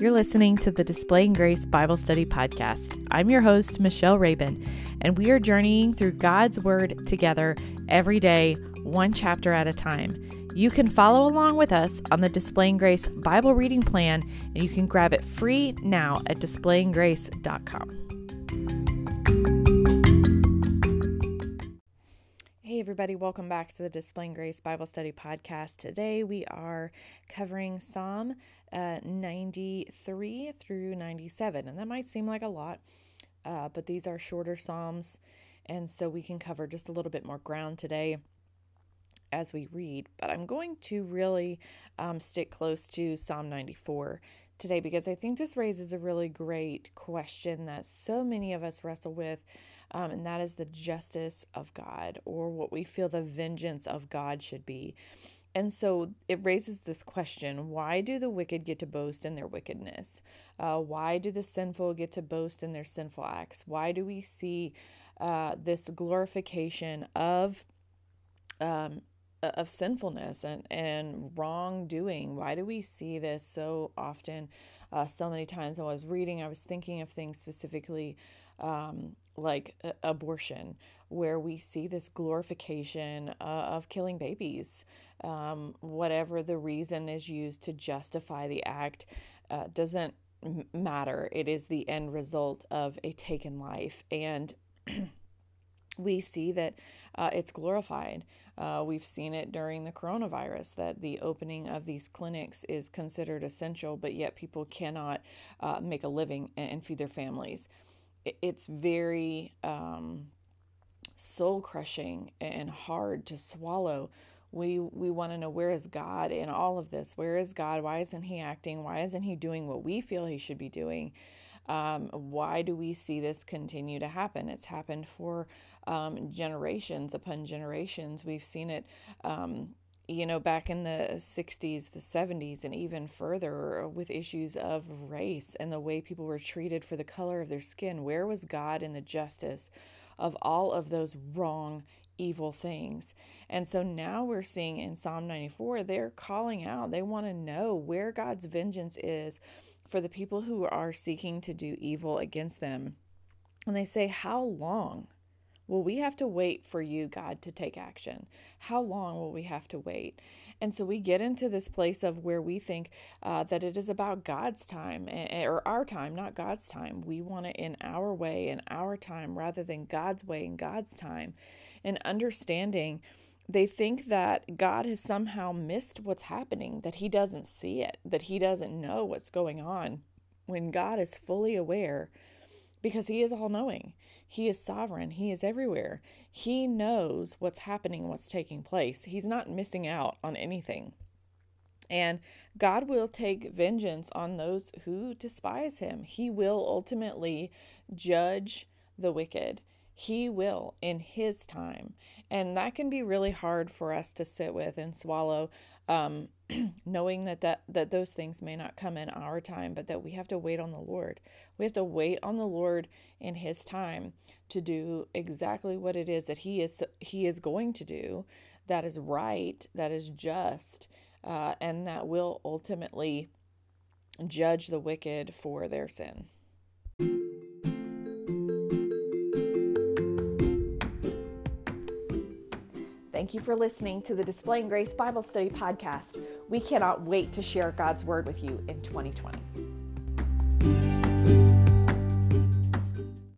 You're listening to the Displaying Grace Bible Study Podcast. I'm your host, Michelle Rabin, and we are journeying through God's Word together every day, one chapter at a time. You can follow along with us on the Displaying Grace Bible reading plan, and you can grab it free now at displayinggrace.com. Hey, everybody, welcome back to the Displaying Grace Bible Study Podcast. Today we are covering Psalm uh, 93 through 97, and that might seem like a lot, uh, but these are shorter Psalms, and so we can cover just a little bit more ground today as we read. But I'm going to really um, stick close to Psalm 94 today because I think this raises a really great question that so many of us wrestle with um, and that is the justice of God, or what we feel the vengeance of God should be. And so it raises this question why do the wicked get to boast in their wickedness? Uh, why do the sinful get to boast in their sinful acts? Why do we see uh, this glorification of um, of sinfulness and, and wrongdoing? Why do we see this so often, uh, so many times? I was reading, I was thinking of things specifically um, like abortion, where we see this glorification uh, of killing babies. Um, whatever the reason is used to justify the act uh, doesn't matter. It is the end result of a taken life. And we see that uh, it's glorified. Uh, we've seen it during the coronavirus that the opening of these clinics is considered essential, but yet people cannot uh, make a living and feed their families it's very um, soul crushing and hard to swallow. We we want to know where is God in all of this? Where is God? Why isn't He acting? Why isn't He doing what we feel He should be doing? Um, why do we see this continue to happen? It's happened for um, generations upon generations. We've seen it um, you know, back in the 60s, the 70s, and even further with issues of race and the way people were treated for the color of their skin. Where was God in the justice of all of those wrong, evil things? And so now we're seeing in Psalm 94, they're calling out, they want to know where God's vengeance is for the people who are seeking to do evil against them. And they say, How long? Will we have to wait for you, God, to take action? How long will we have to wait? And so we get into this place of where we think uh, that it is about God's time or our time, not God's time. We want it in our way, in our time, rather than God's way in God's time. And understanding they think that God has somehow missed what's happening, that He doesn't see it, that He doesn't know what's going on, when God is fully aware because He is all knowing. He is sovereign. He is everywhere. He knows what's happening, what's taking place. He's not missing out on anything. And God will take vengeance on those who despise him. He will ultimately judge the wicked. He will in his time. And that can be really hard for us to sit with and swallow um, knowing that, that that those things may not come in our time but that we have to wait on the lord we have to wait on the lord in his time to do exactly what it is that he is he is going to do that is right that is just uh, and that will ultimately judge the wicked for their sin Thank you for listening to the Displaying Grace Bible Study Podcast. We cannot wait to share God's Word with you in 2020.